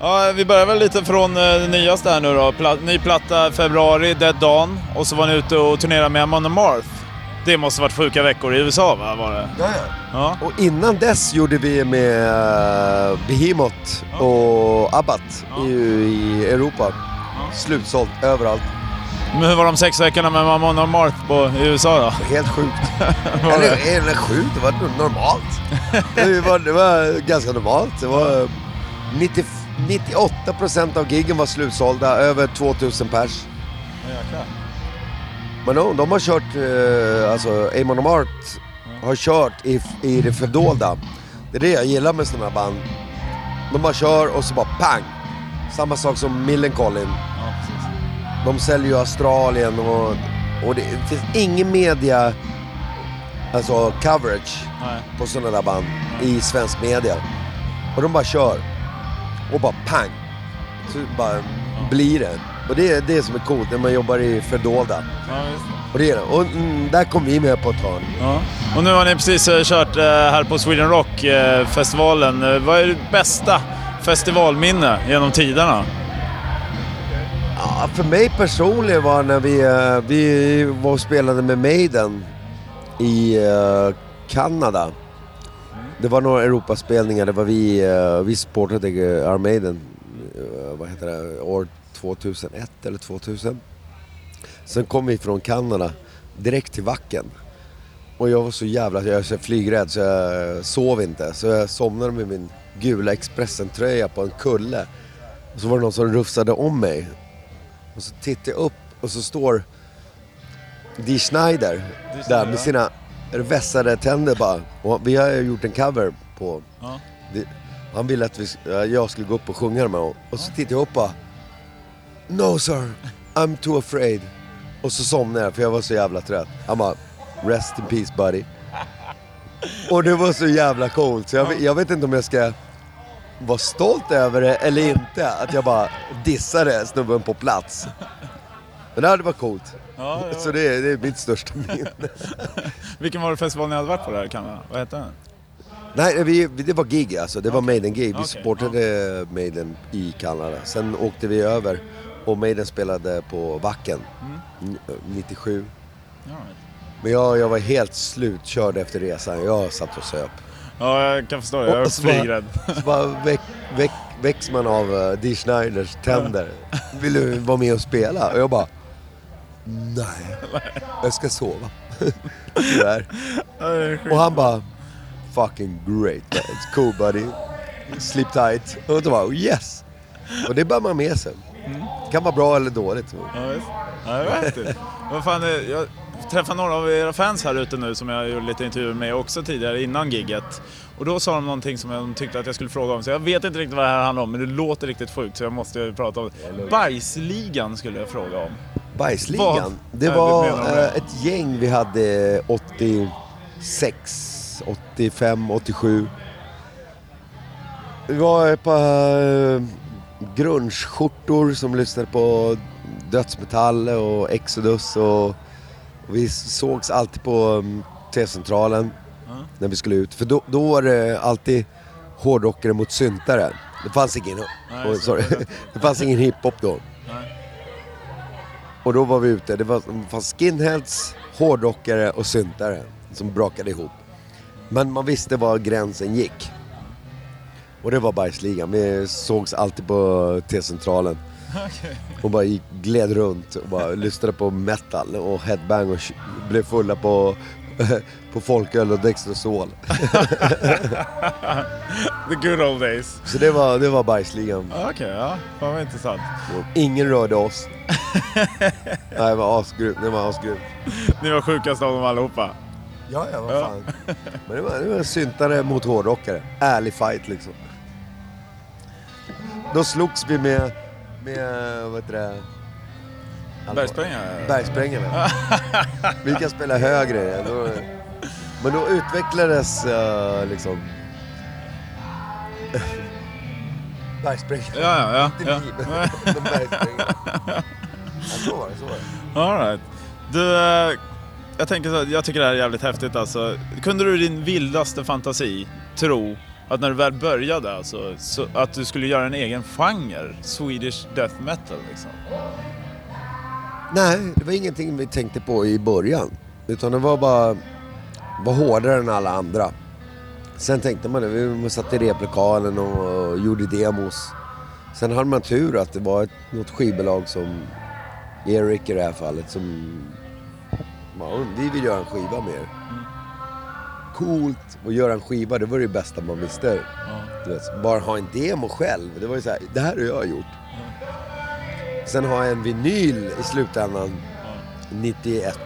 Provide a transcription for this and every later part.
Ja, vi börjar väl lite från eh, det nyaste här nu då. Pla ny platta februari, Dead Dawn. Och så var ni ute och turnerade med Amon Amarth. Det måste varit sjuka veckor i USA va? Var det? Ja, ja. Ja. Och innan dess gjorde vi med uh, Behemoth och Abbat Ja. i, i Europa. Slutsålt överallt. Men hur var de sex veckorna med Amon Amarth på, i USA då? Helt sjukt. Var Eller, det? eller sjukt, det var normalt. det, var, det var ganska normalt. Det var 90, 98% av giggen var slutsålda, över 2000 pers. Men de, de har kört, eh, alltså Amon Amarth har kört i, i det fördolda. Det är det jag gillar med sådana här band. De bara kör och så bara pang! Samma sak som Millencolin. Ja. De säljer ju Australien och, och det finns ingen media, alltså coverage Nej. på sådana där band i svensk media. Och de bara kör. Och bara pang! Så bara blir det. Och det är det som är coolt när man jobbar i fördolda. Ja. Och det är det. Och mm, där kom vi med på ett hörn. Ja. Och nu har ni precis eh, kört eh, här på Sweden Rock-festivalen. Eh, vad är ditt bästa festivalminne genom tiderna? Ja, för mig personligen var när vi, vi var och spelade med Maiden i Kanada. Det var några Europaspelningar, det var vi, eh, vi supportade eh, Iron Maiden, eh, vad heter det, år 2001 eller 2000. Sen kom vi från Kanada direkt till Vacken. Och jag var så jävla, jag är så flygrädd så jag sov inte. Så jag somnade med min gula Expressen-tröja på en kulle. Och så var det någon som rufsade om mig. Och så tittar jag upp och så står Dee Schneider där med sina vässade tänder bara. Och vi har gjort en cover på... Ja. Det, han ville att vi, jag skulle gå upp och sjunga de här. Och så tittar jag upp bara. No sir, I'm too afraid. Och så somnade jag för jag var så jävla trött. Han bara, rest in peace buddy. Och det var så jävla coolt så jag, vet- jag vet inte om jag ska vara stolt över det eller inte. Att jag bara dissade snubben på plats. Men det hade varit coolt. Ja, ja. Så det är, det är mitt största minne. Vilken var det festival ni hade varit på där i Kanada? Vad hette den? Nej, vi, det var gig alltså. Det var Maiden-gig. Vi Okej, supportade Maiden i Kanada. Sen åkte vi över och Maiden spelade på Wacken. N- 97. Ja, right. Men jag, jag var helt slutkörd efter resan. Jag satt och söp. ja, jag kan förstå det. Jag är bara- flygrädd. Så bara väck, väck, väcks man av uh, Dee Schneiders tänder. Vill du vara med och spela? Och jag bara... Nej, jag ska sova. Tyvärr. Och han bara... Fucking great. It's cool buddy. Sleep tight. Och då bara yes. Och det bär man med sig. Det kan vara bra eller dåligt. Ja, visst. Ja, jag vet inte. Vad fan, jag träffade några av era fans här ute nu som jag gjorde lite intervjuer med också tidigare innan gigget. Och då sa de någonting som jag tyckte att jag skulle fråga om. Så jag vet inte riktigt vad det här handlar om, men det låter riktigt sjukt så jag måste prata om det. Bajsligan skulle jag fråga om. Bajsligan. Vad? Det var eh, ett gäng vi hade 86, 85, 87. Det var ett par uh, grungeskjortor som lyssnade på dödsmetall och Exodus och, och vi sågs alltid på um, T-centralen när vi skulle ut. För då, då var det alltid hårdrockare mot syntare. Det fanns ingen, Nej, oh, sorry. det fanns ingen hiphop då. Och då var vi ute. Det var, fanns skinheads, hårdrockare och syntare som brakade ihop. Men man visste var gränsen gick. Och det var bajsligan. Vi sågs alltid på T-centralen. Och bara gick, gled runt och bara lyssnade på metal och headbang och blev fulla på, på folköl och Dextrosol. The good old days. Så det var, det var bajsligan. Okej, ja. Fan vad intressant. Och ingen rörde oss. Nej, det var asgrymt. Det var asgrymt. Ni var sjukast av dem allihopa. Ja, ja, vad Ja. fan. Men det var, det var syntare mot hårdrockare. Ärlig fight liksom. Då slogs vi med, med vad heter det? Bergsprängare? Bergsprängarna. Vilka spelar högre? Då, men då utvecklades uh, liksom... Bergsprängarna. Ja, ja, ja. Inte ja. ni, men de bergsprängarna. Ja, så var det, så var det. All right. Du, eh, jag tänker så jag tycker det här är jävligt häftigt alltså. Kunde du i din vildaste fantasi tro Att när du väl började alltså, så att du skulle göra en egen genre, Swedish death metal liksom. Nej, det var ingenting vi tänkte på i början. Utan det var bara, var hårdare än alla andra. Sen tänkte man det, vi satt i replokalen och, gjorde demos. Sen hade man tur att det var ett, något skivbolag som Erik i det här fallet som... Ja, vi vill göra en skiva med er. Coolt att göra en skiva, det var det bästa man visste. Du vet, bara ha en demo själv, det var ju så här, det här har jag gjort. Sen ha en vinyl i slutändan, 91.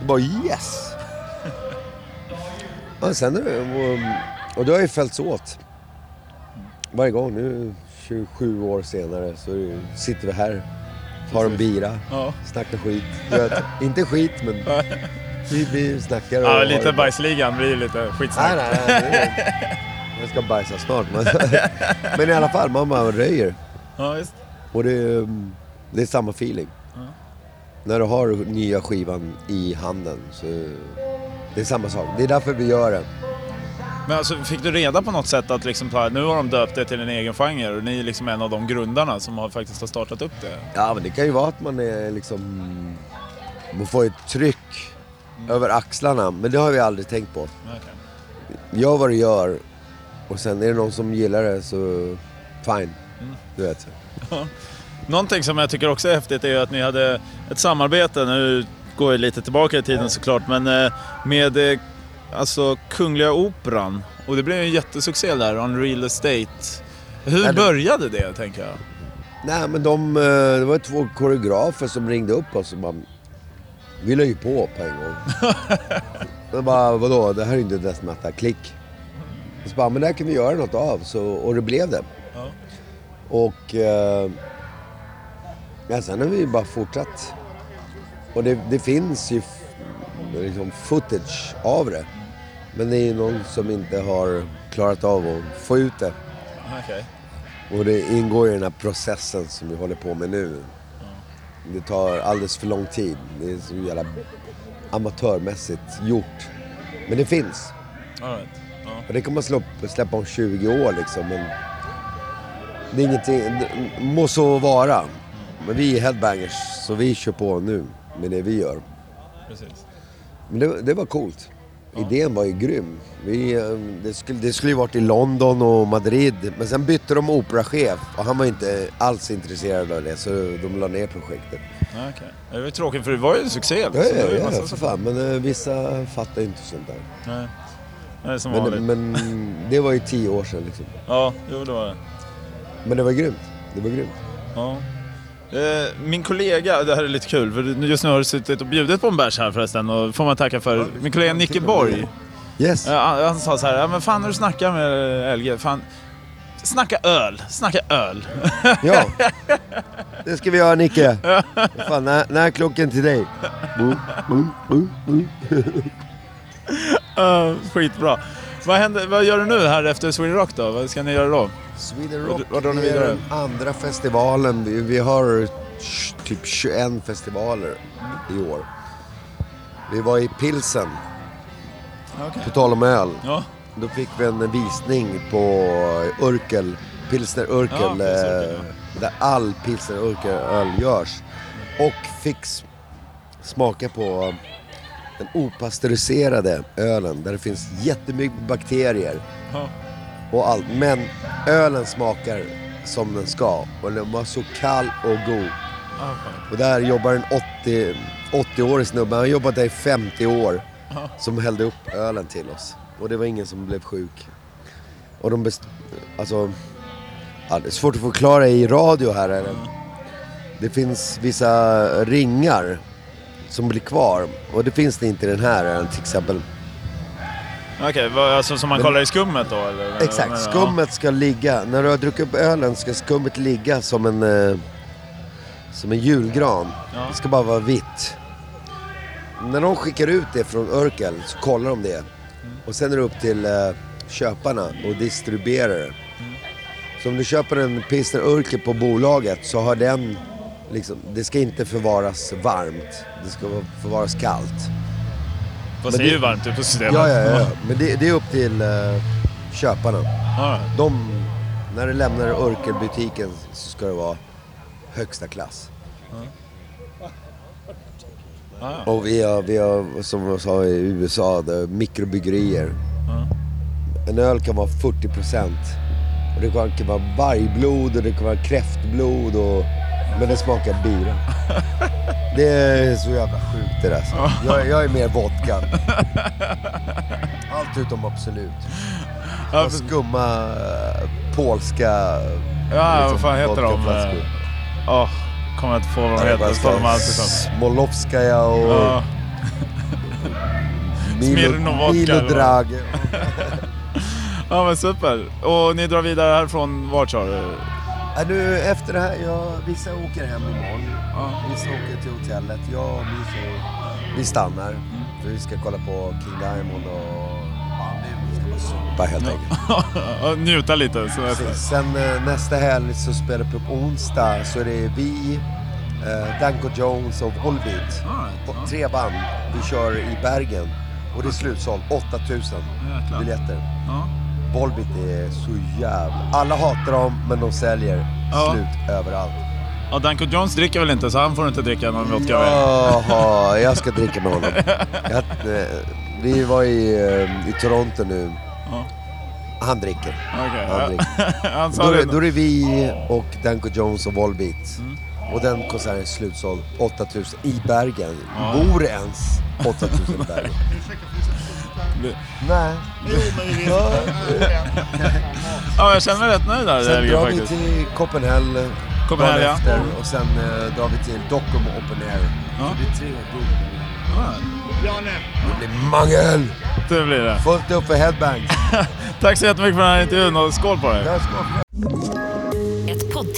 Det bara yes! ja, sen det, och, och det har ju följts åt. Varje gång, nu 27 år senare så sitter vi här, tar en bira, Ja. snackar skit. Vet, inte skit men vi, vi snackar och Ja, har lite bajsligan blir lite skitsnack. Nej, nej, nej. Jag ska bajsa snart. Men, men i alla fall, man bara röjer. Ja, visst. Och det, är, det är samma feeling. När du har nya skivan i handen så det är samma sak. Det är därför vi gör det. Men alltså, fick du reda på något sätt att liksom, nu har de döpt det till en egen genre och ni är liksom en av de grundarna som har, faktiskt har startat upp det? Ja, men det kan ju vara att man är liksom... Man får ett tryck över axlarna. Men det har vi aldrig tänkt på. Okej. Gör vad du gör och sen är det någon som gillar det så fine. Du vet. Någonting som jag tycker också är häftigt är ju att ni hade ett samarbete, nu går jag lite tillbaka i tiden såklart, men eh, med eh, alltså Kungliga Operan. Och det blev ju en jättesuccé där, Unreal Estate. Hur Ja, började det, tänker jag? Nej men de, eh, det var två koreografer som ringde upp oss och bara... Vi la ju på på en gång. Jag bara, vadå, det här är inte death metal, klick. Och så bara, men det här kan vi göra något av. Så, och det blev det. Och... Eh, ja, sen har vi bara fortsatt. Och det, det finns ju liksom footage av det. Men det är någon som inte har klarat av att få ut det. Okej. Och det ingår i den här processen som vi håller på med nu. Det tar alldeles för lång tid. Det är så jävla amatörmässigt gjort. Men det finns. All right. Ja. Och det kan man släppa, släppa om 20 år liksom. Men det är ingenting, det må så vara. Men vi är headbangers, så vi kör på nu med det vi gör. Precis. Men det, det var coolt. Idén var ju grym. Vi, eh, det, skulle, det skulle ju varit i London och Madrid, men sen bytte de operachef och han var inte alls intresserad av det, så de la ner projektet. Ja, Okej. Det var ju tråkigt för det var ju en succé. Ja, liksom. Ja, ja, för fan. Men eh, vissa fattar ju inte sånt där. Nej. Vanligt. Men, men det var ju tio år sedan liksom. Ja, jo det var det. Men det var grymt. Det var grymt. Ja. Eh, Min kollega, det här är lite kul, för just nu har du suttit och bjudit på en bärs här förresten och får man tacka för. Min kollega Nicke Borg, Yes. eh, han, han sa så här, ja men fan när du snackar med LG, fan Snacka öl, snacka öl. Ja. Det ska vi göra Nicke. Fan, när, när är klockan till dig? Mm, mm, mm, mm. Uh, skitbra. Vad, händer, vad gör du nu här efter Sweden Rock då? Vad ska ni göra då? Sweden Vad- Rock vad ni är vidare? den andra festivalen. Vi, vi har typ 21 festivaler i år. Vi var i Pilsen, på tal om öl. Ja, Då fick vi en visning på Urkel, Pilsner Urkel, Ja, Pilsner eh, där all Pilsner Urkel-öl görs. Och fick smaka på den opastöriserade ölen där det finns jättemycket bakterier ja. Och allt. Men ölen smakar som den ska och den var så kall och god. Och där jobbar en 80, 80-årig snubbe, han har jobbat där i 50 år, som hällde upp ölen till oss. Och det var ingen som blev sjuk. Och de best... Alltså... Ja, det är svårt att förklara i radio här. Eller? Det finns vissa ringar som blir kvar. Och det finns det inte i den här till exempel. Okej, vad- alltså som man kollar i skummet då eller? Exakt, skummet ska ligga, när du har druckit upp ölen ska skummet ligga som en, eh, som en julgran. Ja. Det ska bara vara vitt. När de skickar ut det från Urkel så kollar de det. Och sen är det upp till eh, köparna och distribuera det. Så om du köper en pilsner Urkel på bolaget så har den, liksom, det ska inte förvaras varmt. Det ska vara- förvaras kallt. Fast Men det är ju varmt ute på systemet. Ja, ja, ja. Men det, det är upp till eh, köparna. Ja, De, när du lämnar Örkelbutiken så ska det vara högsta klass. ja. Och vi har, vi har som jag sa i USA, det, mikrobryggerier. En öl kan vara 40% och det kan vara vargblod och det kan vara kräftblod och... Men det smakar bira. Det är så jävla sjukt det där. alltså. Jag, jag är mer vodka. Allt utom Absolut. Och skumma eh, polska... Ja, vad fan heter de? Åh, kommer inte på vad de heter. Står de alltid som. Smolovskaja och Ja. Milo, Smirnovodka, Milo eller vad? Drage. ja, men super. Och ni drar vidare härifrån vart sa du? Ja, nu efter det här, jag, vissa åker hem imorgon. Ja. Vissa åker till hotellet. Jag och Mischa, vi stannar. För vi ska kolla på King Diamond och bandy. Vi ska bara supa helt enkelt. Njuta lite. Så Precis. Sen eh, nästa helg så spelar vi på onsdag så är det vi, eh, Danko Jones och Volbeat. Och Tre band. Vi kör i Bergen. Och det är slutsålt. 8000 Jäklar. biljetter. Ja. Volbeat är så jävla... Alla hatar dem, men de säljer Ja. slut överallt. Ja, Danko Jones dricker väl inte så han får inte dricka någon vodka. Jaha, jag ska dricka med honom. Jag, eh, vi var i, eh, i Toronto nu. Ja. Han dricker. Okej. Han ja. dricker. Han Då, är- då är det vi och Danko Jones och Volbeat. Mm. Och den konserten är slutsåld 8000 i Bergen. Ja. Bor ens 8000 i Bergen? Nej. Ja, Ja, jag känner mig rätt nöjd där Sen helgen drar vi till Copenhagen Copenhagen, ja. efter och sen eh, drar vi till Dockum Open Air. Ja. Så det är tre gig. Ja, Det blir mangel! det blir det. Fullt upp för headbangs. Tack så jättemycket för den här intervjun och skål på dig. Jag ska